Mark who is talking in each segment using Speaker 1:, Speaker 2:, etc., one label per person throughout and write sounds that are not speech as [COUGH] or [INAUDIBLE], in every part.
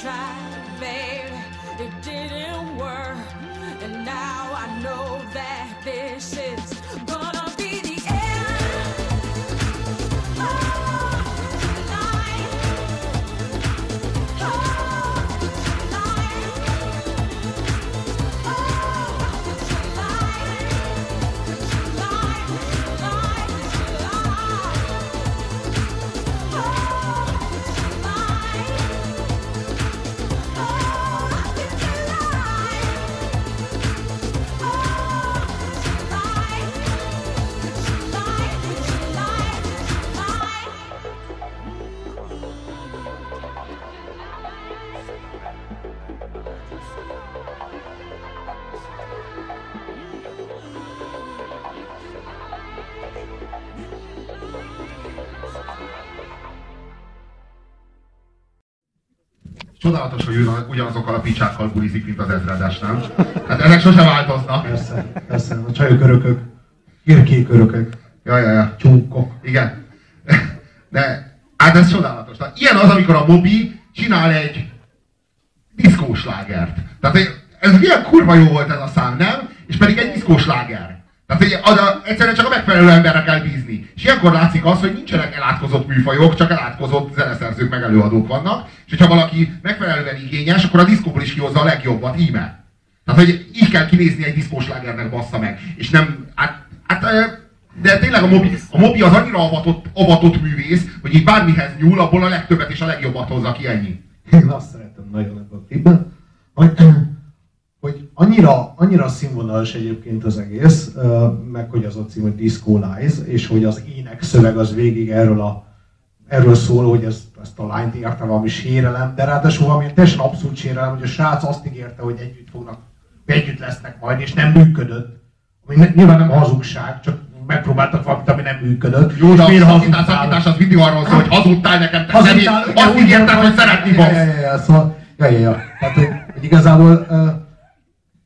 Speaker 1: try. Csodálatos, hogy ugyanazokkal a picsákkal bulizik, mint az ezredes, nem? Hát ezek sosem változnak.
Speaker 2: Persze, persze. A csajok örökök. Irkék örökök.
Speaker 1: Ja, ja, ja.
Speaker 2: Csúkok.
Speaker 1: Igen. De hát ez csodálatos. Tehát ilyen az, amikor a Mobi csinál egy diszkóslágert. Tehát ez milyen kurva jó volt ez a szám, nem? És pedig egy diszkósláger. Tehát hogy az a, egyszerűen csak a megfelelő emberre kell bízni. És ilyenkor látszik az, hogy nincsenek elátkozott műfajok, csak elátkozott zeneszerzők meg előadók vannak. És hogyha valaki megfelelően igényes, akkor a diszkóból is kihozza a legjobbat, íme. Tehát, hogy így kell kinézni egy diszkóslágernek bassza meg. És nem, hát, hát de tényleg a Mobi, a Mobi az annyira avatott, avatott művész, hogy így bármihez nyúl, abból a legtöbbet és a legjobbat hozza ki ennyi.
Speaker 2: Én azt szeretem nagyon ebben a hogy annyira, annyira színvonalas egyébként az egész, meg hogy az a cím, hogy Disco Lies, és hogy az ének szöveg az végig erről a erről szól, hogy ez, ezt a lányt érte valami sérelem, de ráadásul valami teljesen abszurd sérelem, hogy a srác azt ígérte, hogy együtt fognak, együtt lesznek majd, és nem működött. Ami nyilván nem hazugság, csak megpróbáltak valamit, ami nem működött.
Speaker 1: Jó, de a szakítás, szakítás az mindig arról szól, hogy hazudtál nekem, te személy, azt ígérted, hogy szeretni fogsz. Ja, ja,
Speaker 2: ja, szóval, ja, ja, ja. Tehát, hogy, hogy igazából, uh,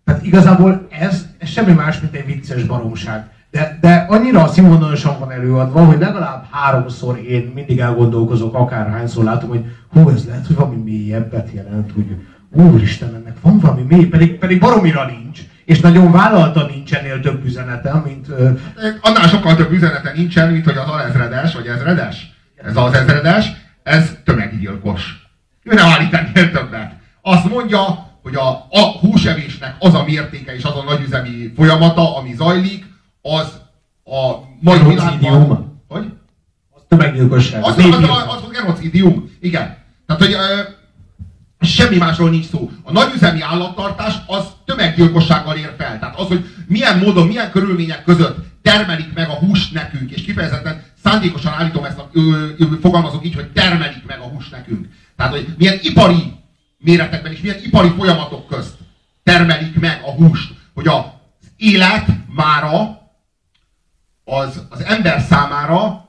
Speaker 2: tehát igazából ez, ez semmi más, mint egy vicces baromság. De, de annyira színvonalasan van előadva, hogy legalább háromszor én mindig elgondolkozok, akárhányszor látom, hogy hú, ez lehet, hogy valami mélyebbet jelent, hogy úristen, ennek van valami mély, pedig, pedig baromira nincs és nagyon vállalta nincs ennél több üzenete, mint... Uh...
Speaker 1: Annál sokkal több üzenete nincsen, mint hogy az alezredes, vagy ezredes. Ez az ezredes, ez tömeggyilkos. Ő nem állít ennél többet. Azt mondja, hogy a, a húsevésnek az a mértéke és az a nagyüzemi folyamata, ami zajlik, az a mai világban...
Speaker 2: Hogy? Az tömeggyilkosság.
Speaker 1: Az, az, az, az, az genocidium. Igen. Tehát, hogy Semmi másról nincs szó. A nagyüzemi állattartás az tömeggyilkossággal ér fel. Tehát az, hogy milyen módon, milyen körülmények között termelik meg a húst nekünk, és kifejezetten szándékosan állítom ezt, a, ö, ö, fogalmazok így, hogy termelik meg a húst nekünk. Tehát, hogy milyen ipari méretekben és milyen ipari folyamatok közt termelik meg a húst. Hogy az élet mára az, az ember számára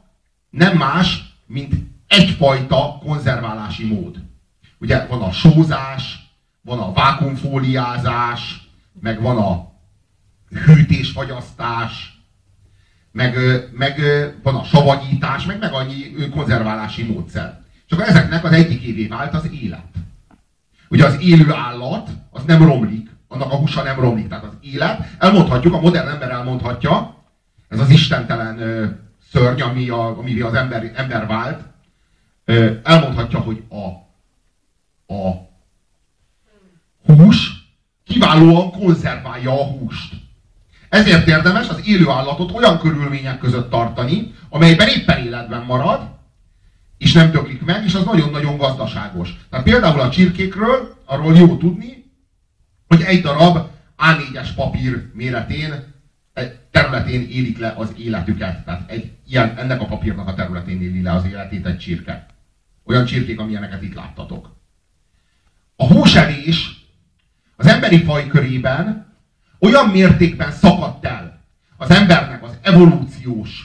Speaker 1: nem más, mint egyfajta konzerválási mód. Ugye van a sózás, van a vákumfóliázás, meg van a hűtésfagyasztás, meg, meg van a savanyítás, meg meg annyi konzerválási módszer. Csak ezeknek az egyik évé vált az élet. Ugye az élő állat, az nem romlik, annak a húsa nem romlik. Tehát az élet, elmondhatjuk, a modern ember elmondhatja, ez az istentelen ö, szörny, ami, a, ami az ember, ember vált, ö, elmondhatja, hogy a a hús kiválóan konzerválja a húst. Ezért érdemes az élő állatot olyan körülmények között tartani, amelyben éppen életben marad, és nem töklik meg, és az nagyon-nagyon gazdaságos. Tehát például a csirkékről arról jó tudni, hogy egy darab A4-es papír méretén területén élik le az életüket. Tehát egy ilyen, ennek a papírnak a területén éli le az életét egy csirke. Olyan csirkék, amilyeneket itt láttatok a húsevés az emberi faj körében olyan mértékben szakadt el az embernek az evolúciós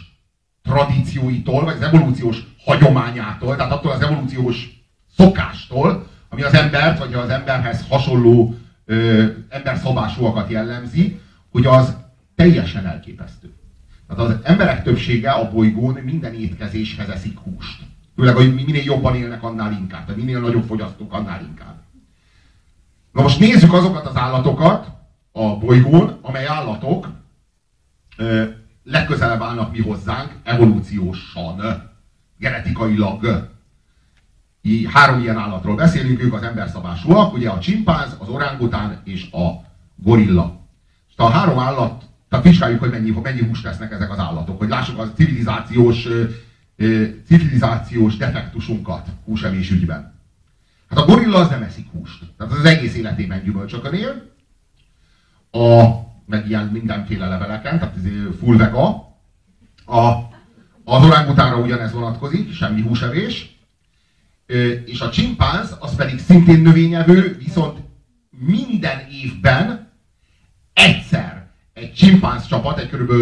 Speaker 1: tradícióitól, vagy az evolúciós hagyományától, tehát attól az evolúciós szokástól, ami az embert, vagy az emberhez hasonló ö, emberszabásúakat jellemzi, hogy az teljesen elképesztő. Tehát az emberek többsége a bolygón minden étkezéshez eszik húst. Főleg, hogy minél jobban élnek, annál inkább. Tehát minél nagyobb fogyasztók, annál inkább. Na most nézzük azokat az állatokat a bolygón, amely állatok ö, legközelebb állnak mi hozzánk evolúciósan, genetikailag. I, három ilyen állatról beszélünk, ők az emberszabásúak, ugye a csimpánz, az orángután és a gorilla. És a három állat, tehát vizsgáljuk, hogy mennyi, mennyi húst tesznek ezek az állatok, hogy lássuk a civilizációs, civilizációs defektusunkat húsevés ügyben. Hát a gorilla az nem eszik húst. Tehát az egész életében gyümölcsökön él. A, meg ilyen mindenféle leveleken, tehát full vega. A, az orángutára ugyanez vonatkozik, semmi húsevés. És a csimpánz az pedig szintén növényevő, viszont minden évben egyszer egy csimpánz csapat, egy kb.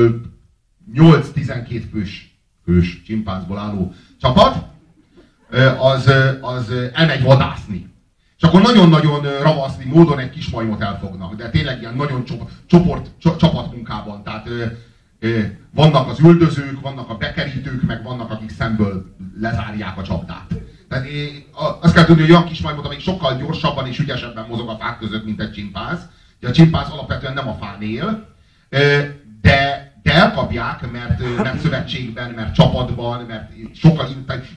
Speaker 1: 8-12 fős, fős csimpánzból álló csapat, az, az elmegy vadászni. És akkor nagyon-nagyon ravaszni módon egy kis majmot elfognak, de tényleg ilyen nagyon csoport, csapatmunkában. Tehát ö, ö, vannak az üldözők, vannak a bekerítők, meg vannak, akik szemből lezárják a csapdát. Tehát azt kell tudni, hogy olyan kis majmot, amelyik sokkal gyorsabban és ügyesebben mozog a fák között, mint egy csimpánz. A csimpánz alapvetően nem a fán él, de de elkapják, mert, mert szövetségben, mert csapatban, mert sokkal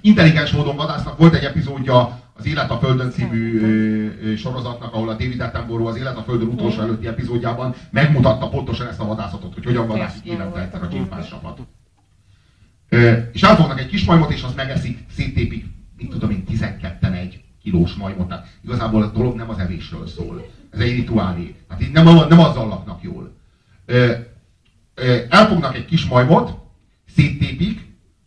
Speaker 1: intelligens módon vadásznak. Volt egy epizódja az Élet a Földön című sorozatnak, ahol a David Attenborough az Élet a Földön utolsó előtti epizódjában megmutatta pontosan ezt a vadászatot, hogy hogyan vadászik egyszer a csimpánz csapat. És elfognak egy kis majmot, és azt megeszik, széttépik, mit tudom én, 12 egy kilós majmot. Tehát igazából a dolog nem az evésről szól. Ez egy rituálé. Tehát így nem, nem azzal laknak jól elfognak egy kis majmot, széttépik,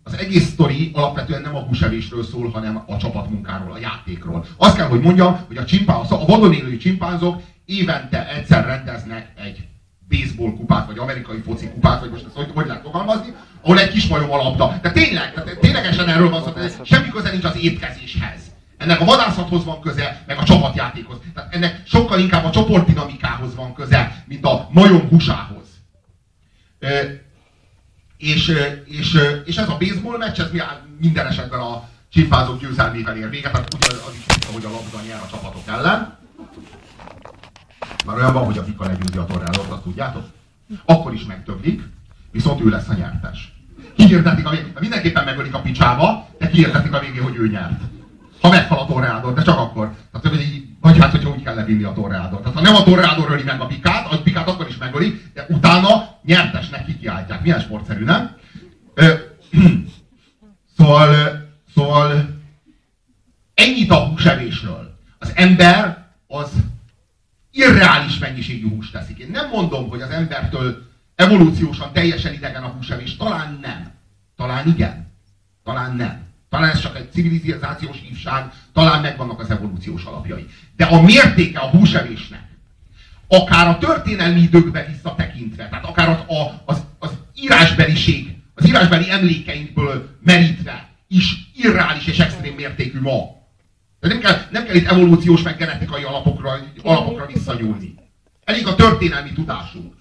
Speaker 1: az egész sztori alapvetően nem a húsevésről szól, hanem a csapatmunkáról, a játékról. Azt kell, hogy mondjam, hogy a, csimpán, a vadon élő csimpánzok évente egyszer rendeznek egy baseball kupát, vagy amerikai foci kupát, vagy most ezt hogy, hogy lehet fogalmazni, ahol egy kis majom a labda. De tényleg, tehát ténylegesen erről van szó, semmi köze nincs az étkezéshez. Ennek a vadászathoz van köze, meg a csapatjátékhoz. Tehát ennek sokkal inkább a csoportdinamikához van köze, mint a majom húsához. És, és, és ez a baseball meccs, ez minden esetben a csipázók győzelmével ér véget, tehát az is, hogy a labda nyer a csapatok ellen. Már olyan van, hogy a Pika legyőzi a tornádot, azt tudjátok? Akkor is megtöblik, viszont ő lesz a nyertes. Kiirdetik a végén, mindenképpen megölik a picsába, de kiirdetik a végén, hogy ő nyert. Ha meghal a tornádot, de csak akkor. Tehát, hogy így, vagy hát, hogyha úgy kell levinni a torrádor. Tehát ha nem a torrádor öli meg a pikát, a pikát akkor is megöli, de utána nyertesnek kikiáltják. Milyen sportszerű, nem? [CLEARS THROAT] Szóval, szóval ennyit a húsevésről. Az ember az irreális mennyiségű húst teszik. Én nem mondom, hogy az embertől evolúciósan teljesen idegen a húsevés. Talán nem. Talán igen. Talán nem. Talán ez csak egy civilizációs hívság, talán megvannak az evolúciós alapjai. De a mértéke a húsevésnek, akár a történelmi időkbe visszatekintve, tehát akár az, a, az, az írásbeliség, az írásbeli emlékeinkből merítve is irreális és extrém mértékű ma. De nem kell, nem kell itt evolúciós meg genetikai alapokra, alapokra visszanyúlni. Elég a történelmi tudásunk.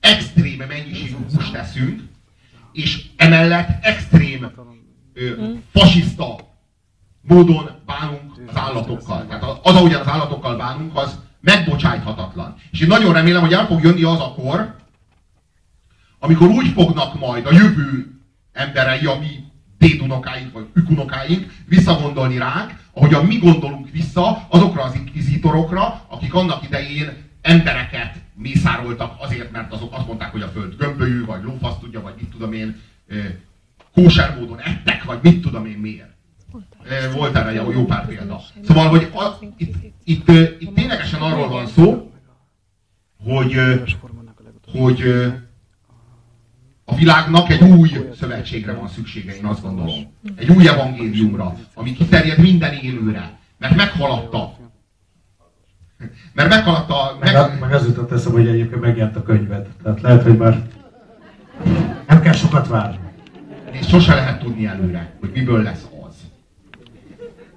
Speaker 1: Extrém mennyiségű húst teszünk, és emellett extrém ö, fasiszta módon bánunk az állatokkal. Tehát az, ahogyan az állatokkal bánunk, az megbocsájthatatlan. És én nagyon remélem, hogy el fog jönni az a kor, amikor úgy fognak majd a jövő emberei, a mi dédunokáink vagy ükunokáink visszagondolni ránk, ahogyan mi gondolunk vissza azokra az inkvizitorokra, akik annak idején embereket mészároltak azért, mert azok azt mondták, hogy a föld gömbölyű, vagy lófasz tudja, vagy mit tudom én, kóser módon ettek, vagy mit tudom én miért. Volt erre jó, jó pár példa. Szóval, hogy a, itt, itt, itt ténylegesen arról van szó, hogy, hogy a világnak egy új szövetségre van szüksége, én azt gondolom. Egy új evangéliumra, ami kiterjed minden élőre. Mert meghaladta. Mert meghaladta...
Speaker 2: Meg, meg, meg az jutott eszem, hogy egyébként megjelent a könyved. Tehát lehet, hogy már nem kell sokat várni
Speaker 1: és sose lehet tudni előre, hogy miből lesz.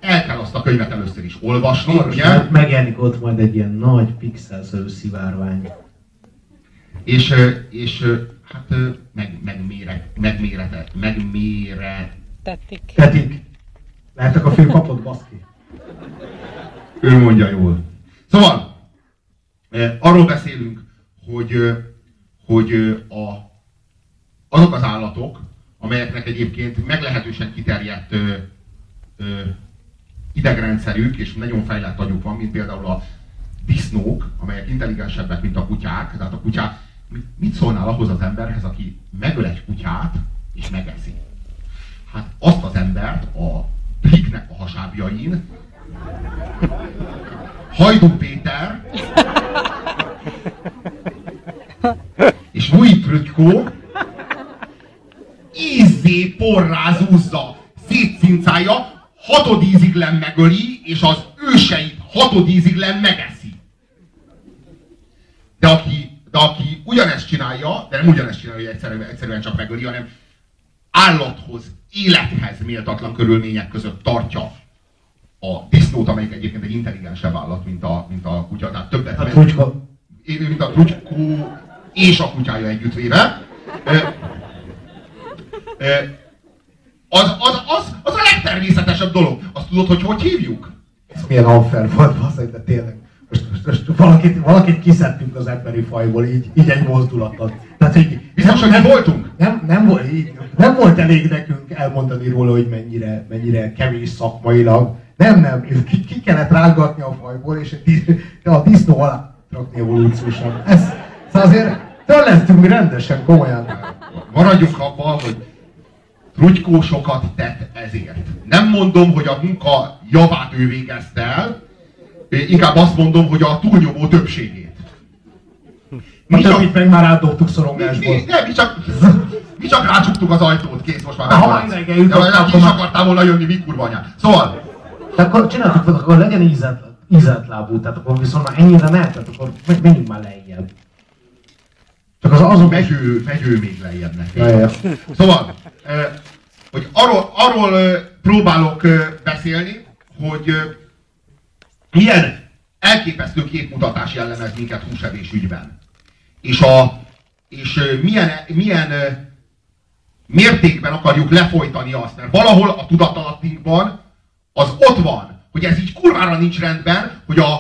Speaker 1: El kell azt a könyvet először is olvasni, Most ugye?
Speaker 2: Megjelenik ott majd egy ilyen nagy pixelszerű szivárvány.
Speaker 1: És, és hát meg, megmére, megmérete, megmére...
Speaker 3: Tettik.
Speaker 2: Tettik. Lehetek a fő kapott, baszki.
Speaker 1: Ő mondja jól. Szóval, arról beszélünk, hogy, hogy a, azok az állatok, amelyeknek egyébként meglehetősen kiterjedt ö, ö, idegrendszerük és nagyon fejlett agyuk van, mint például a disznók, amelyek intelligensebbek, mint a kutyák. Tehát a kutyák, mit szólnál ahhoz az emberhez, aki megöl egy kutyát és megeszi? Hát azt az embert a Bliknek a hasábjain Hajdú Péter és Vui Prütkó ízzé porrázúzza, szétszincálja, hatodízig len megöli, és az őseit hatodízig len megeszi. De aki, de aki ugyanezt csinálja, de nem ugyanezt csinálja, hogy egyszerűen, egyszerűen csak megöli, hanem állathoz, élethez méltatlan körülmények között tartja a disznót, amelyik egyébként egy intelligensebb állat, mint a, mint a kutya, tehát többet
Speaker 2: A trutyka.
Speaker 1: mint a trutykó és a kutyája együttvéve. Az, az, az, legtermészetesebb dolog. Azt tudod, hogy hogy hívjuk?
Speaker 2: Ez milyen unfair volt, bazdmeg, de tényleg. Most, most, most valakit, valakit kiszedtünk az emberi fajból, így, így egy mozdulatot. Tehát, hogy
Speaker 1: Biztos, hogy mi voltunk?
Speaker 2: Nem, nem, volt, így, nem volt elég nekünk elmondani róla, hogy mennyire, mennyire kevés szakmailag. Nem, nem, ki, ki kellett rángatni a fajból, és a disznó alá rakni evolúciósan. Ez, szóval azért törlesztünk mi rendesen, komolyan.
Speaker 1: Maradjunk abban, hogy Trutykó sokat tett ezért. Nem mondom, hogy a munka javát ő végezte el, inkább azt mondom, hogy a túlnyomó többségét. Mi csak,
Speaker 2: többit meg már átdobtuk
Speaker 1: mi,
Speaker 2: szorongásból.
Speaker 1: mi, nem, mi csak, mi csak rácsuktuk az ajtót, kész, most már
Speaker 2: Ha
Speaker 1: megvaladsz.
Speaker 2: reggel jutott,
Speaker 1: Ja,
Speaker 2: akkor
Speaker 1: is akartál volna jönni, mi kurva anyád. Szóval,
Speaker 2: De akkor csináltuk, hogy akkor legyen ízelt, ízelt lábú, tehát akkor viszont már ennyire tehát akkor meg- menjünk már lejjebb. Csak az azon
Speaker 1: megy ő, megy ő még lejjebb
Speaker 2: ja.
Speaker 1: Szóval, hogy arról, arról próbálok beszélni, hogy milyen elképesztő képmutatás jellemez minket húsevés ügyben. És, a, és milyen, milyen mértékben akarjuk lefolytani azt, mert valahol a tudatalatinkban az ott van, hogy ez így kurvára nincs rendben, hogy a,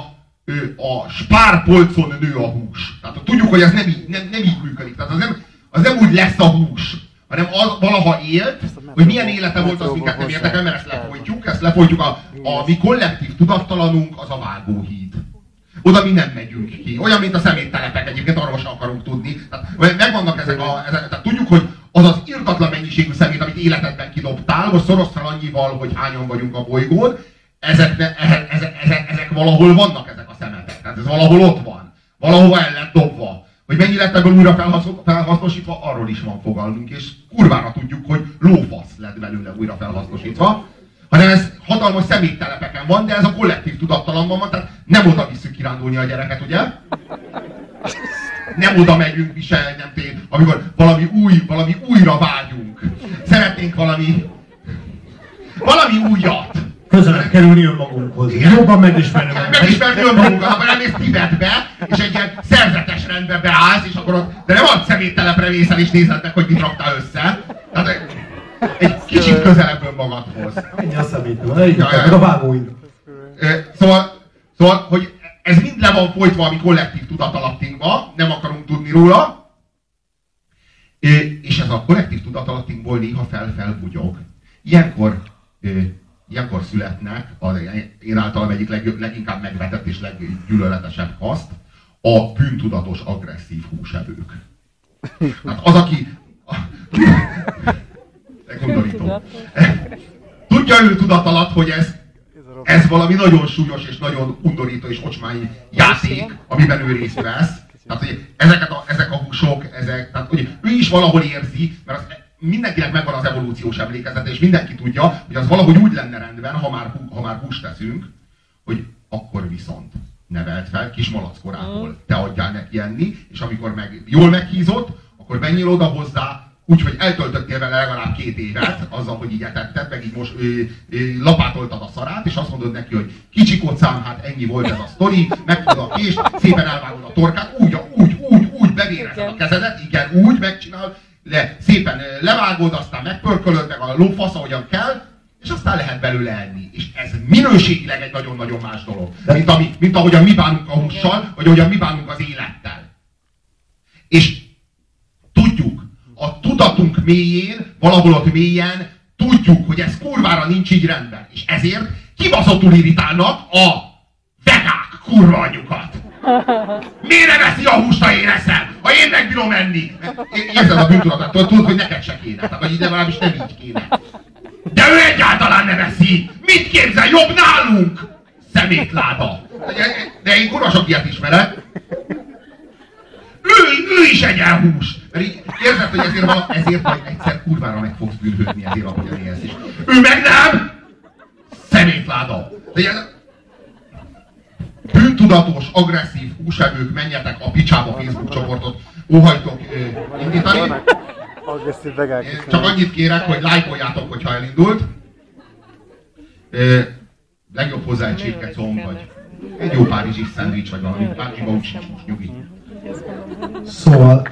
Speaker 1: a spárpolcon nő a hús. Tehát tudjuk, hogy ez nem így, nem, nem így működik. Tehát az nem, az nem úgy lesz a hús, hanem az valaha élt, hogy milyen élete volt, az minket nem érdekel, mert ezt lefolytjuk, ezt lefolytjuk, a, a mi kollektív tudattalanunk az a vágóhíd. Oda mi nem megyünk ki. Olyan, mint a szeméttelepek, egyébként arról sem akarunk tudni. Tehát megvannak ezek a... Ezek, tehát tudjuk, hogy az az irtatlan mennyiségű szemét, amit életedben kidobtál, most szoroz fel annyival, hogy hányan vagyunk a bolygón, ezek, ezek, ezek, ezek, ezek valahol vannak ezek a szemetek. Tehát ez valahol ott van. Valahova el lett dobva. Hogy mennyi lett ebből újra felhaszno- felhasznosítva, arról is van fogalmunk, és kurvára tudjuk, hogy lófasz lett belőle újra felhasznosítva, hanem ez hatalmas szeméttelepeken van, de ez a kollektív tudattalamban van, tehát nem oda visszük kirándulni a gyereket, ugye? Nem oda megyünk mi se, nem tény, amikor valami új, valami újra vágyunk. Szeretnénk valami, valami újat.
Speaker 2: Közelebb kerülni önmagunkhoz.
Speaker 1: Igen.
Speaker 2: Jobban megismerni
Speaker 1: Megismerni önmagunkat, akkor elmész Tibetbe, és egy ilyen szerzetes rendbe beállsz, és akkor ott, de nem a szeméttelepre vészel, és nézed meg, hogy mit raktál össze. Tehát egy- kicsit közelebb önmagadhoz.
Speaker 2: Ennyi a meg a vágóink.
Speaker 1: Ö, Szóval, szóval, hogy ez mind le van folytva a mi kollektív tudatalattinkba, nem akarunk tudni róla, és ez a kollektív tudatalattinkból néha fel-felbugyog. Ilyenkor, ilyenkor születnek az én általam egyik leg, leginkább megvetett és leggyűlöletesebb kaszt, a bűntudatos agresszív húsevők. Hát az, aki... Undorító. Tudja ő tudat alatt, hogy ez ez valami nagyon súlyos és nagyon undorító és ocsmány játék, amiben ő részt vesz. Tehát, hogy ezeket a, ezek a húsok, ezek, tehát, hogy ő is valahol érzi, mert az, mindenkinek megvan az evolúciós emlékezete, és mindenki tudja, hogy az valahogy úgy lenne rendben, ha már, ha már húst teszünk, hogy akkor viszont nevelt fel kis malackorától. Te adjál neki enni, és amikor meg jól meghízott, akkor menjél oda hozzá, úgyhogy eltöltöttél vele legalább két évet, azzal, hogy így etetted, meg így most ö, ö, lapátoltad a szarát, és azt mondod neki, hogy kicsi kocám, hát ennyi volt ez a sztori, megtudod a kést, szépen elvágod a torkát, úgy, úgy, úgy, úgy bevérezed a kezedet, igen, úgy megcsinál, le, szépen levágod, aztán megpörkölöd meg a lófasz, ahogyan kell, és aztán lehet belőle enni. És ez minőségileg egy nagyon-nagyon más dolog, mint, ami, mint ahogyan mi bánunk a hússal, vagy ahogyan mi bánunk az élettel. És tudjuk, a tudatunk mélyén, valahol ott mélyen tudjuk, hogy ez kurvára nincs így rendben. És ezért kibaszottul irritálnak a vegák kurva anyukat. Miért nem eszi a húst, ha én eszem? Ha én megbírom enni. Érzed a bűntudatot, tudod, hogy neked se kéne. Vagy legalábbis nem így kéne. De ő egyáltalán nem eszi. Mit képzel? Jobb nálunk! Szemétláda. De- én kurva sok ilyet ismerek. Ő, ő is egy hús. Mert így érzed, hogy ezért, vala, ezért majd egyszer kurvára meg fogsz bűnhődni ezért, ahogyan élsz is. Ő meg nem! Szemétláda. De bűntudatos, agresszív húsevők, menjetek a picsába Facebook csoportot, óhajtok indítani. Csak annyit kérek, hogy lájkoljátok, hogyha elindult. Legjobb hozzá egy csirkecomb, vagy egy jó párizsi szendvics, vagy valami. Úgy sincs most nyugi.
Speaker 2: Szóval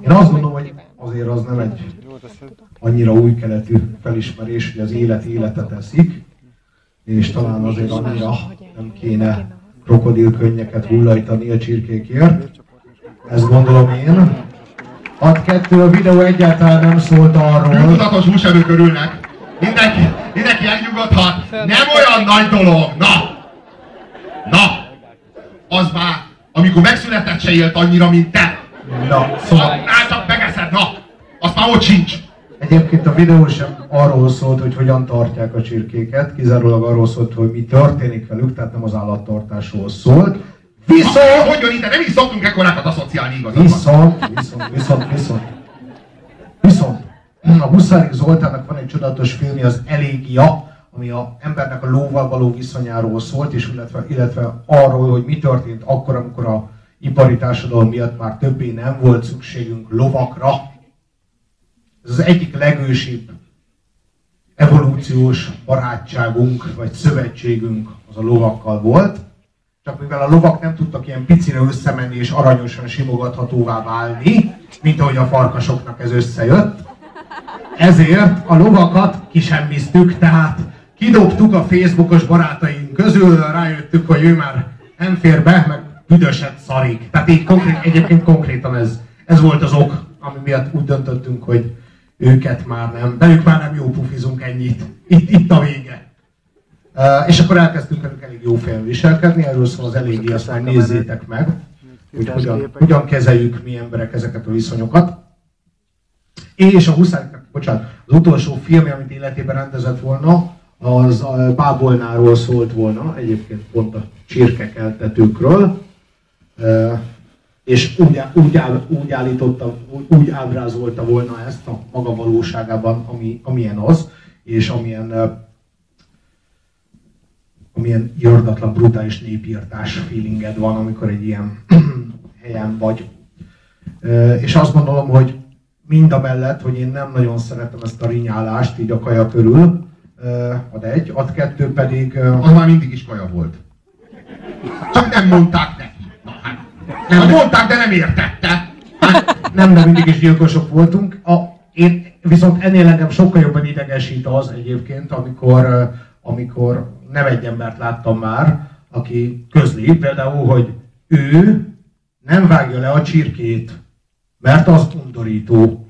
Speaker 2: én azt gondolom, hogy azért az nem egy. Annyira új keletű felismerés, hogy az élet életet eszik, és talán azért annyira nem kéne krokodilkönnyeket hullajtani a csirkékért. Ezt gondolom én. 6-2 a videó egyáltalán nem szólt arról,
Speaker 1: Bűntudatos húsevők örülnek. Mindenki, mindenki elnyugodhat. Nem olyan nagy dolog. Na! Na! Az már, amikor megszületett se élt annyira, mint te.
Speaker 2: Na, szóval
Speaker 1: Annál csak megeszed, na! Azt már ott sincs.
Speaker 2: egyébként a videó sem arról szólt, hogy hogyan tartják a csirkéket, kizárólag arról szólt, hogy mi történik velük, tehát nem az állattartásról szólt. Viszont,
Speaker 1: jön ide? Nem is szoktunk ekkorákat a szociálni igazatban.
Speaker 2: viszont, viszont, viszont, viszont, viszont, a Huszári Zoltánnak van egy csodálatos filmje, az Elégia, ami a embernek a lóval való viszonyáról szólt, és illetve, illetve arról, hogy mi történt akkor, amikor a ipari társadalom miatt már többé nem volt szükségünk lovakra. Ez az egyik legősibb evolúciós barátságunk, vagy szövetségünk az a lovakkal volt. Csak mivel a lovak nem tudtak ilyen picire összemenni és aranyosan simogathatóvá válni, mint ahogy a farkasoknak ez összejött, ezért a lovakat kisemmiztük, tehát kidobtuk a Facebookos barátaink közül, rájöttük, hogy ő már nem fér be, meg büdöset szarik. Tehát így konkrét, egyébként konkrétan ez, ez volt az ok, ami miatt úgy döntöttünk, hogy őket már nem, velük már nem jó pufizunk ennyit. Itt, itt a vége. Uh, és akkor elkezdtünk velük elég jó fejjel viselkedni, erről szól az eléggé, azt már nézzétek meg, hogy hogyan, hogyan kezeljük mi emberek ezeket a viszonyokat. És a Huszáriknak, bocsánat, az utolsó film, amit életében rendezett volna, az a Bábolnáról szólt volna, egyébként pont a csirkekeltetőkről. Uh, és úgy, úgy, áll, úgy állította, úgy, úgy ábrázolta volna ezt a maga valóságában, ami, amilyen az, és amilyen amilyen irdatlan, brutális népírtás feelinged van, amikor egy ilyen [CLEARS THROAT] helyen vagy. És azt gondolom, hogy mind a mellett, hogy én nem nagyon szeretem ezt a rinyálást így a kaja körül, ad egy, ad kettő pedig,
Speaker 1: Az már mindig is kaja volt. Csak nem mondták Na hát. Nem mondták, de nem értette. Hát,
Speaker 2: nem, de mindig is gyilkosok voltunk. A, én, viszont ennél engem sokkal jobban idegesít az egyébként, amikor, amikor nem egy embert láttam már, aki közli például, hogy ő nem vágja le a csirkét, mert az undorító.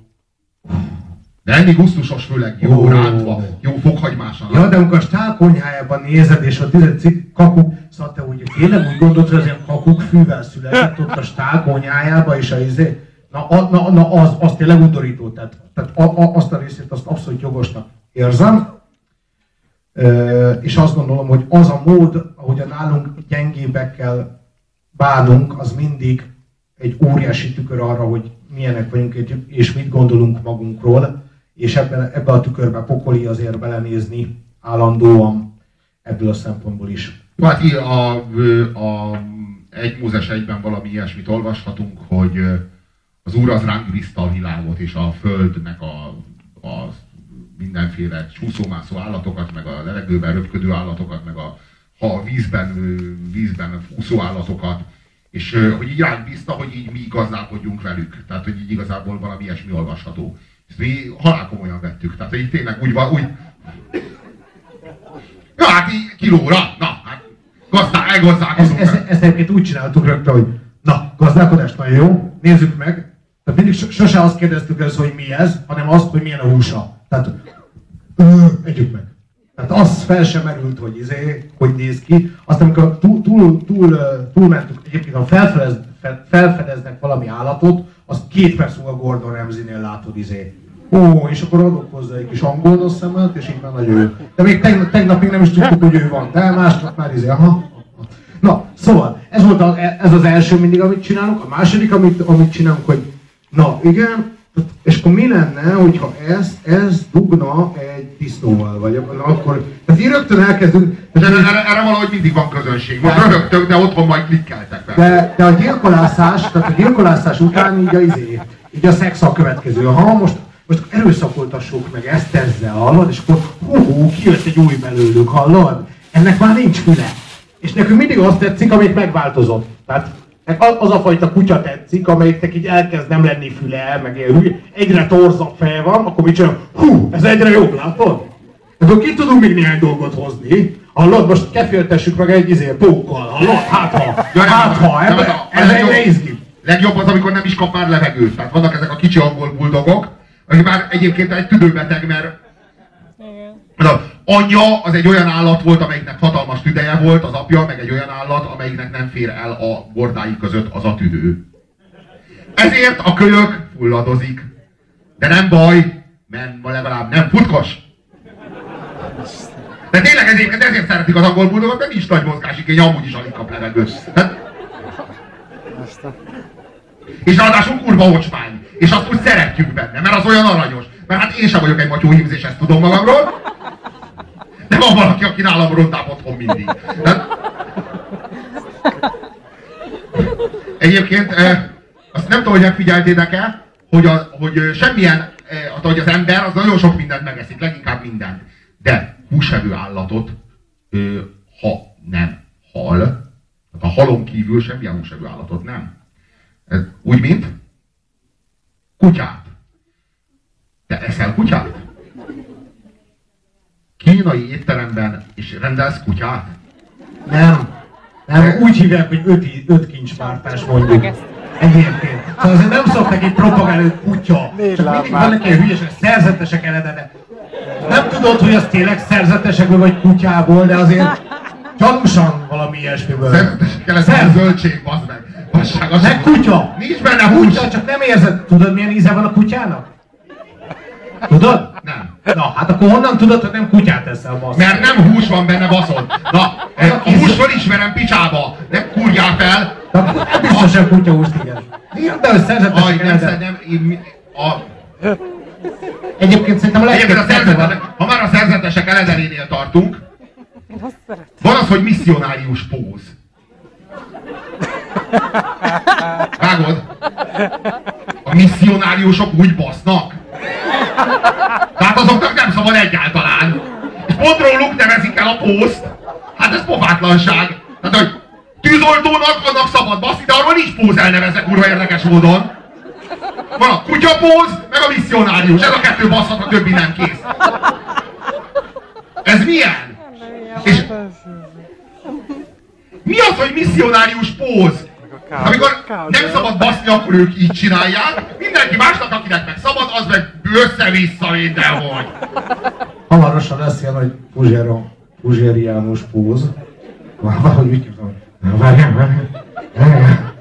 Speaker 1: de enni gusztusos, főleg jó
Speaker 2: Ó.
Speaker 1: rántva, jó fokhagymásan.
Speaker 2: Ja, de amikor a stál konyhájában nézed, és a tized cikk kakuk, szóval te úgy tényleg úgy gondolod, hogy az ilyen kakuk fűvel született ott a stál konyhájába, és a izé, na, na, na az, az tényleg undorító, tehát, tehát a, a, azt a részét azt abszolút jogosnak érzem. Ö, és azt gondolom, hogy az a mód, ahogy a nálunk gyengébekkel bánunk, az mindig egy óriási tükör arra, hogy milyenek vagyunk és mit gondolunk magunkról, és ebben, ebbe a tükörbe pokoli azért belenézni állandóan ebből a szempontból is.
Speaker 1: Jó, hát a, a, egy Mózes egyben valami ilyesmit olvashatunk, hogy az Úr az ránk bízta a világot, és a Földnek a, a mindenféle csúszómászó állatokat, meg a levegőben röpködő állatokat, meg a, ha a vízben, vízben úszó állatokat, és hogy így ránk bízta, hogy így mi gazdálkodjunk velük. Tehát, hogy így igazából valami ilyesmi olvasható. Ezt mi halál komolyan vettük. Tehát, hogy így tényleg úgy van, úgy... Ja, hát így kilóra, na, gazdá,
Speaker 2: Ezt,
Speaker 1: elgazdálkozunk.
Speaker 2: ezt, ezt egyébként úgy csináltuk rögtön, hogy na, gazdálkodás nagyon jó, nézzük meg. Tehát mindig so- sose azt kérdeztük először, hogy mi ez, hanem azt, hogy milyen a húsa. Tehát, ö, együk meg. Tehát az fel sem merült, hogy izé, hogy néz ki. Aztán amikor túl, túl, túl, ö, túlmentünk, egyébként ha felfedez, fe- felfedeznek valami állatot, az két perc múlva Gordon Ramsay-nél látod izé. Ó, és akkor adok hozzá egy kis angol szemet, és így már nagyon jó. De még tegnap, tegnap még nem is tudtuk, hogy ő van, de másnap már izé, aha. Na, szóval, ez volt a, ez az első mindig, amit csinálunk. A második, amit, amit csinálunk, hogy na igen, és akkor mi lenne, hogyha ez, ez dugna egy disznóval, vagy akkor, tehát így rögtön elkezdünk,
Speaker 1: De erre, erre, erre valahogy mindig van közönség. Most röhögtök, de otthon majd klikkeltek be.
Speaker 2: de, de a gyilkolászás, tehát a gyilkolászás után így a, izé, így a szex a következő. Ha most most erőszakoltassuk meg ezt ezzel, hallod? És akkor hú, kijött egy új belőlük, hallod? Ennek már nincs füle. És nekünk mindig azt tetszik, amelyik megváltozott. Tehát az a fajta kutya tetszik, amelyiknek így elkezd nem lenni füle, meg ilyen hülye, egyre torzabb feje van, akkor mit csinál? Hú, ez egyre jobb, látod? Ebből ki tudunk még néhány dolgot hozni. Hallod, most keféltessük meg egy izé, pókkal, hallod? Hát ha,
Speaker 1: Ja,
Speaker 2: hát ha, ez
Speaker 1: legjobb-
Speaker 2: egyre izgi.
Speaker 1: Legjobb az, amikor nem is kap már levegőt. Tehát vannak ezek a kicsi angol buldogok, akik már egyébként egy tüdőbeteg, mert
Speaker 4: Igen.
Speaker 1: az anyja az egy olyan állat volt, amelyiknek hatalmas tüdeje volt, az apja meg egy olyan állat, amelyiknek nem fér el a bordái között az a tüdő. Ezért a kölyök fulladozik. De nem baj, mert legalább nem futkos. De tényleg ezért, ezért szeretik az angol buldogot, mert nincs nagy mozgásigény, amúgy is alig kap levegőt. És ráadásul kurva ocsmány. És azt úgy szeretjük benne, mert az olyan aranyos. Mert hát én sem vagyok egy matyóhímz, és ezt tudom magamról. De van valaki, aki nálam rondább otthon mindig. Egyébként eh, azt nem tudom, hogy megfigyeltétek-e, hogy, a, hogy eh, semmilyen, eh, hát, hogy az ember az nagyon sok mindent megeszik, leginkább mindent. De húsevő állatot, eh, ha nem hal, tehát a halon kívül semmilyen húsevő állatot nem. Ez úgy, mint kutyát. Te eszel kutyát? Kínai étteremben és rendelsz kutyát?
Speaker 2: Nem. Nem, úgy hívják, hogy öt, öt kincspártás mondjuk. Egyébként. Szóval azért nem szoktak itt propagálni, hogy kutya.
Speaker 3: Négy
Speaker 2: Csak mindig vannak ilyen hülyesek, szerzetesek eredete. Nem tudod, hogy az tényleg szerzetesekből vagy kutyából, de azért gyanúsan valami ilyesmiből.
Speaker 1: Szerzetesek a zöldség, bazd meg. Basság, az
Speaker 2: Meg kutya!
Speaker 1: Nincs benne hús.
Speaker 2: Kutya, csak nem érzed. Tudod, milyen íze van a kutyának? Tudod?
Speaker 1: Nem.
Speaker 2: Na, hát akkor honnan tudod, hogy nem kutyát eszel, bassz?
Speaker 1: Mert nem hús van benne, baszod. Na, a hús felismerem picsába. Nem kurjál fel.
Speaker 2: Akkor nem biztos, hogy kutyahúst igen. Igen, de hogy
Speaker 1: Aj,
Speaker 2: szerzetesek
Speaker 1: nem, nem, én, a,
Speaker 2: Egyébként szerintem a
Speaker 1: egyébként a
Speaker 2: legtöbb
Speaker 1: szerzetesek, ha már a szerzetesek eledenénél tartunk,
Speaker 4: Én azt szeretem.
Speaker 1: van az, hogy misszionárius póz. Vágod? A misszionáriusok úgy basznak. Tehát azoknak nem szabad egyáltalán. És pont róluk nevezik el a pószt. Hát ez pofátlanság. Tehát, hogy tűzoltónak annak szabad baszni, de arról nincs póz elnevezve kurva érdekes módon. Van a kutyapóz, meg a misszionárius. Ez a kettő baszhat, a többi nem kész. Ez milyen? És mi az, hogy misszionárius póz? Amikor nem szabad baszni, akkor ők így csinálják. Mindenki másnak, akinek meg szabad, az meg össze-vissza mindenhogy.
Speaker 2: Hamarosan lesz ilyen, hogy Puzséro, Puzsériánus póz. Valahogy úgy képzelem, hogy várjál, várjál,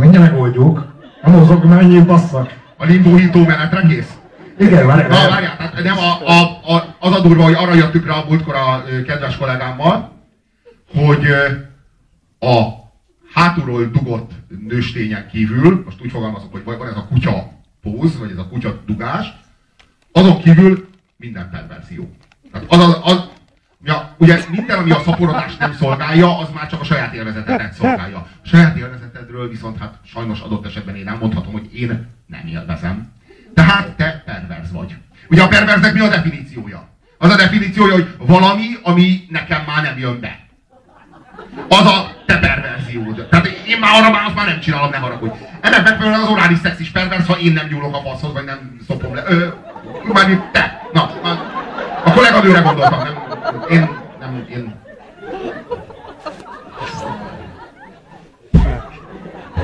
Speaker 2: mindjárt megoldjuk. Nem mozog, mennyi basszak.
Speaker 1: A limbóhító menetre kész.
Speaker 2: Igen, várjál,
Speaker 1: Na,
Speaker 2: várjál.
Speaker 1: tehát nem a, a, a, az a durva, hogy arra jöttük rá a múltkor a kedves kollégámmal, hogy a hátulról dugott nőstényen kívül, most úgy fogalmazok, hogy van ez a kutya póz, vagy ez a kutya dugás, azon kívül minden perverzió. Tehát az, az, az, ja, ugye minden, ami a szaporodást nem szolgálja, az már csak a saját élvezetedet szolgálja. A saját élvezetedről viszont hát sajnos adott esetben én elmondhatom, hogy én nem élvezem. Tehát te perverz vagy. Ugye a perverznek mi a definíciója? Az a definíciója, hogy valami, ami nekem már nem jön be. Az a te perverziód. Tehát én már arra már, azt már nem csinálom, ne haragudj. Ennek megfelelően az orális szex is perverz, ha én nem nyúlok a faszhoz, vagy nem szopom le. Ö, mármint te. Na, a, a kolléganőre gondoltam, nem, én, nem, én,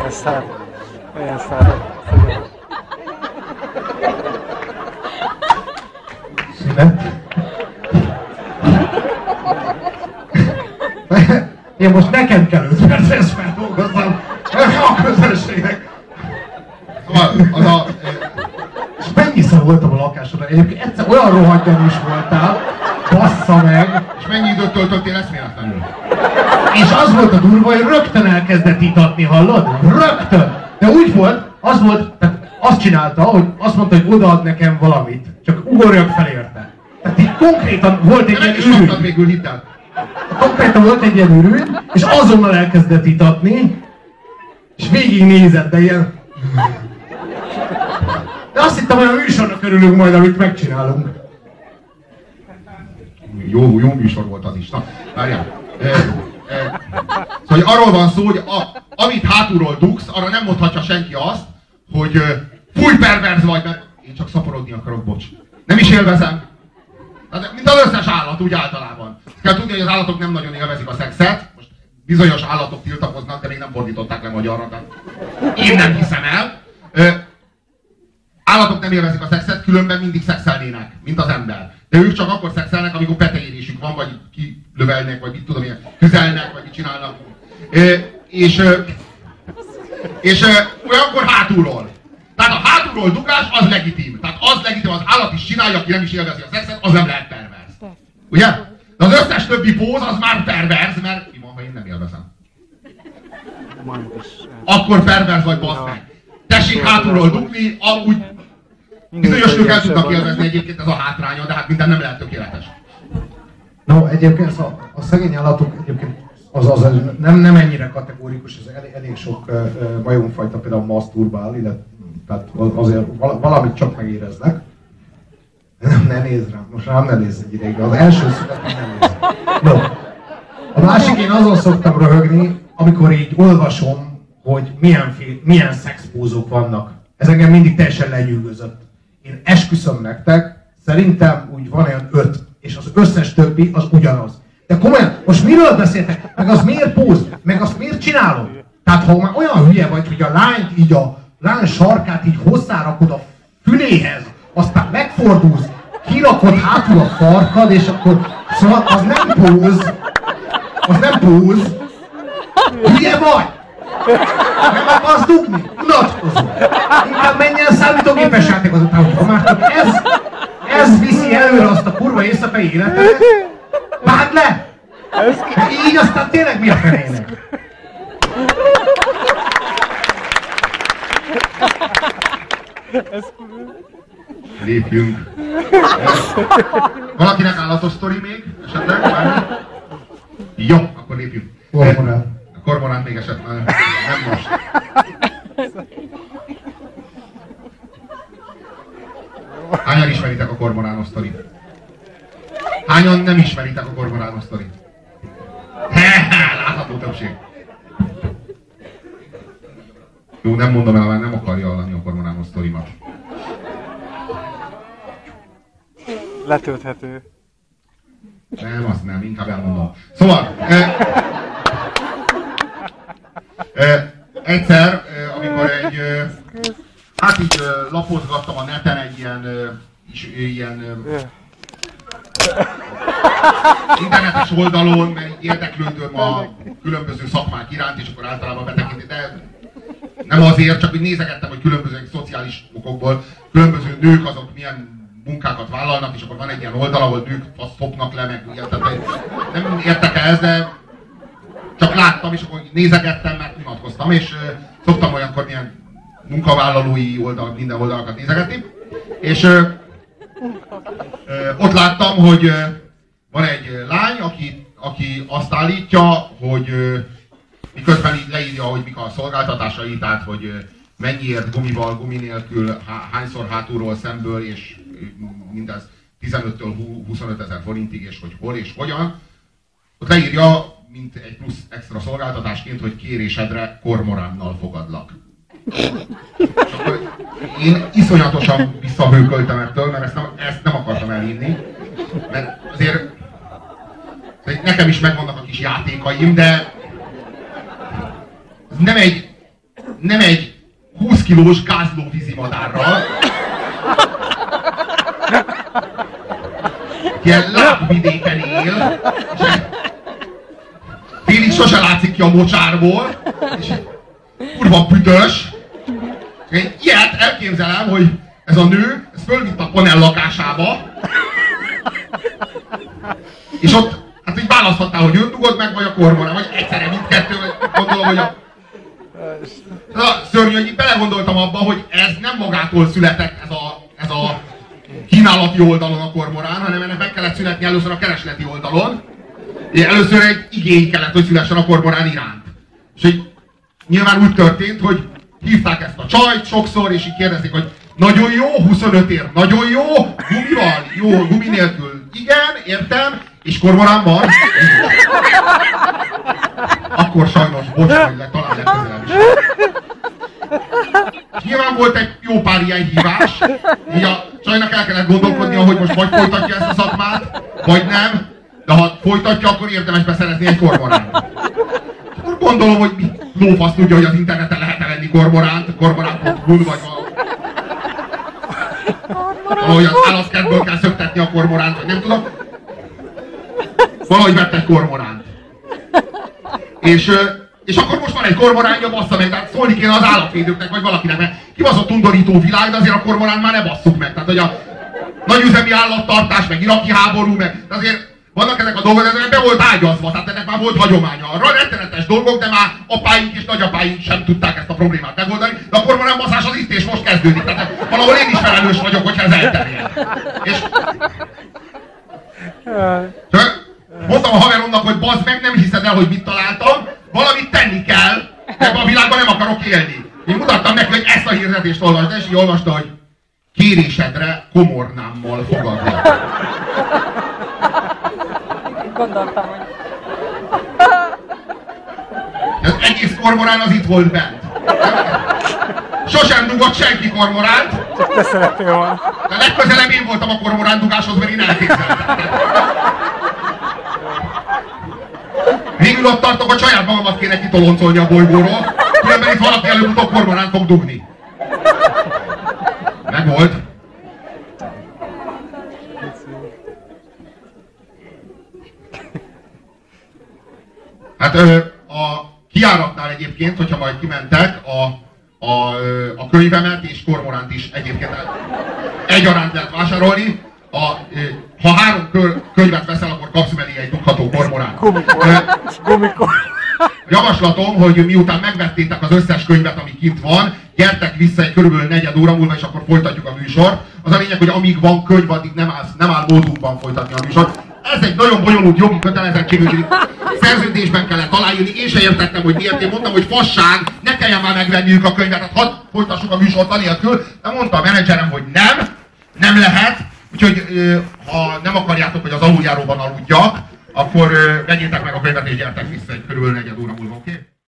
Speaker 3: Ez szár. Olyan szár.
Speaker 2: Szünet. [LAUGHS] [LAUGHS] Én most nekem kell 5 percet ezt feldolgozzam. A közönségnek.
Speaker 1: szóval az a,
Speaker 2: És mennyiszer voltam a lakásodon? Egyébként egyszer olyan rohadt gyanús voltál, bassza meg,
Speaker 1: és mennyi időt töltöttél eszméletlenül?
Speaker 2: és az volt a durva, hogy rögtön elkezdett itatni, hallod? Rögtön! De úgy volt, az volt, tehát azt csinálta, hogy azt mondta, hogy odaad nekem valamit, csak ugorjak fel érte. Tehát így konkrétan volt egy
Speaker 1: is
Speaker 2: ilyen ürügy.
Speaker 1: végül hitelt.
Speaker 2: Konkrétan volt egy ilyen ürügy, és azonnal elkezdett itatni, és végig nézett, de ilyen... De azt hittem, hogy a műsornak örülünk majd, amit megcsinálunk.
Speaker 1: Jó, jó műsor volt az is. Na, várjál. E, e, szóval arról van szó, hogy a, amit hátulról dugsz, arra nem mondhatja senki azt, hogy fúj perverz vagy, mert én csak szaporodni akarok, bocs. Nem is élvezem. Hát, mint az összes állat, úgy általában. Kell tudni, hogy az állatok nem nagyon élvezik a szexet. Most bizonyos állatok tiltakoznak, de még nem fordították le magyarra. Tehát én nem hiszem el. E, állatok nem élvezik a szexet, különben mindig szexelnének, mint az ember. De ők csak akkor szexelnek, amikor peteérésük van, vagy kilövelnek, vagy mit tudom én, küzelnek, vagy mit csinálnak. E, és, e, és e, olyankor hátulról. Tehát a hátulról dugás az legitim. Tehát az legitim, az állat is csinálja, aki nem is élvezi a szexet, az nem lehet perverz. Ugye? De az összes többi póz az már perverz, mert mi van, ha én nem élvezem? Akkor perverz vagy, basz meg. Tessék hátulról dugni, amúgy bizonyos nők el tudnak élvezni egyébként ez a hátránya, de hát minden nem lehet tökéletes.
Speaker 2: No, egyébként a, a szegény állatok egyébként az, az nem, nem ennyire kategórikus, ez elég, elég sok uh, majomfajta például masturbál, illetve tehát azért valamit csak megéreznek. Nem, ne nézd rám, most rám ne nézz egy ideig, az első szület nem nézd. No. A másik, én azon szoktam röhögni, amikor így olvasom, hogy milyen, milyen szexpózok vannak. Ez engem mindig teljesen lenyűgözött. Én esküszöm nektek, szerintem úgy van olyan öt, és az összes többi az ugyanaz. De komolyan, most miről beszéltek? Meg az miért póz? Meg azt miért csinálod? Tehát ha már olyan hülye vagy, hogy a lányt így a lány sarkát így hozzárakod a füléhez, aztán megfordulsz, kirakod hátul a farkad, és akkor szóval az nem póz, az nem póz, hülye vagy? Nem akarsz dugni? Unatkozol. Inkább menjen számítógépes játékhoz után, hogy már ez, ez viszi előre azt a kurva éjszakai életet, vágd le! Így aztán tényleg mi a fenének?
Speaker 1: Lépjünk. Valakinek állatos sztori még? Esetleg? Jó, akkor lépjünk.
Speaker 2: Kormorán.
Speaker 1: A kormorán még esetleg nem most. Hányan ismeritek a kormorános sztorit? Hányan nem ismeritek a kormorános sztorit? Látható többség. Jó, nem mondom el, mert nem akarja hallani a kormorános sztorimat.
Speaker 3: Letölthető.
Speaker 1: Nem, azt nem, inkább elmondom. Szóval, e, e, egyszer, e, amikor egy, e, hát így e, lapozgattam a neten egy ilyen, e, is, ilyen e, internetes oldalon, mert érdeklődöm a különböző szakmák iránt, és akkor általában betekinti, de nem azért, csak hogy nézegettem, hogy különböző szociális okokból különböző nők azok milyen munkákat vállalnak, és akkor van egy ilyen oldal, ahol nők azt szopnak le, meg ilyen, tehát nem értek ez, de csak láttam, és akkor nézegettem, mert unatkoztam, és szoktam olyankor milyen munkavállalói oldal, minden oldalakat nézegetni, és uh, uh, ott láttam, hogy uh, van egy lány, aki, aki azt állítja, hogy miközben így leírja, hogy mik a szolgáltatásai, tehát hogy mennyiért gumival, gumi nélkül, hányszor hátulról szemből, és mindez 15-től 25 ezer forintig, és hogy hol és hogyan. Ott leírja, mint egy plusz extra szolgáltatásként, hogy kérésedre kormoránnal fogadlak. Én iszonyatosan visszahőköltem ettől, mert ezt nem, ezt nem akartam elhinni. Mert azért nekem is megvannak a kis játékaim, de nem egy, nem egy 20 kilós gázló vízimadárral, ilyen lábvidéken él, és félig sose látszik ki a mocsárból, és kurva büdös. Én ilyet elképzelem, hogy ez a nő, ez fölvitt a panel lakásába, és ott, hát így választhattál, hogy őt dugod meg, vagy a kormorán, vagy egyszerre mindkettő, gondolom, hogy a szörnyű, hogy belegondoltam abba, hogy ez nem magától született ez a, ez a kínálati oldalon a kormorán, hanem ennek meg kellett születni először a keresleti oldalon. Először egy igény kellett, hogy szülessen a kormorán iránt. És így nyilván úgy történt, hogy hívták ezt a csajt sokszor, és így kérdezték, hogy Nagyon jó, 25 ér, nagyon jó, gumival, jó, gumi nélkül. Igen, értem, és kormoránban? Akkor sajnos, bocs, hogy le, talán legközelebb is. És nyilván volt egy jó pár ilyen hívás, így a csajnak el kellett gondolkodnia, hogy most vagy folytatja ezt a szakmát, vagy nem, de ha folytatja, akkor érdemes beszerezni egy kormoránt. Akkor gondolom, hogy mi lófasz tudja, hogy az interneten lehet -e venni kormoránt, kormorán.hu vagy valami. Valahogy az állatkertből kell szöktetni a kormoránt, vagy nem tudom. Valahogy vett egy kormoránt. És, és akkor most van egy kormoránja, bassza meg, tehát szólni kéne az állatvédőknek, vagy valakinek, mert kibaszott undorító világ, de azért a kormorán már ne basszuk meg. Tehát, hogy a nagyüzemi állattartás, meg iraki háború, meg de azért vannak ezek a dolgok, ezek be volt ágyazva, tehát ennek már volt hagyománya. Arra rettenetes dolgok, de már apáink és nagyapáink sem tudták ezt a problémát megoldani, de a kormorán baszás az itt és most kezdődik. Tehát valahol én is felelős vagyok, hogyha ez elterjed. És mondtam a haveromnak, hogy bazd meg, nem hiszed el, hogy mit találtam, valamit tenni kell, ebben a világban nem akarok élni. Én mutattam neki, hogy ezt a hirdetést olvasd, és így olvasta, hogy kérésedre komornámmal fogadlak.
Speaker 4: Gondoltam, hogy
Speaker 1: Az egész kormorán az itt volt bent. Sosem dugott senki kormoránt,
Speaker 3: Csak te szerettél volna.
Speaker 1: de legközelebb én voltam a kormorán dugáshoz, mert én elképzeltem. Végül ott tartok, hogy saját magamat kéne kitoloncolni a bolygóról, különben itt valaki előbb-utóbb kormorán fog dugni. Megvolt. Hát a kiáratnál egyébként, hogyha majd kimentek, a, a, a könyvemet és kormoránt is egyébként egyaránt lehet vásárolni. A, ha három kör, könyvet veszel, akkor kapsz mellé egy dugható kormoránt. Ö,
Speaker 3: Gumikor.
Speaker 1: Javaslatom, hogy miután megvettétek az összes könyvet, ami kint van, gyertek vissza egy körülbelül negyed óra múlva, és akkor folytatjuk a műsort. Az a lényeg, hogy amíg van könyv, addig nem áll, nem áll módunkban folytatni a műsort. Ez egy nagyon bonyolult jogi kötelezettség, hogy szerződésben kellett aláírni. Én se értettem, hogy miért. Én mondtam, hogy fasság, ne kelljen már megvenniük a könyvet, hát hadd folytassuk a műsort anélkül. De mondta a menedzserem, hogy nem, nem lehet. Úgyhogy ha nem akarjátok, hogy az aluljáróban aludjak, akkor vegyétek meg a könyvet és gyertek vissza egy körülbelül negyed óra múlva, oké? Okay?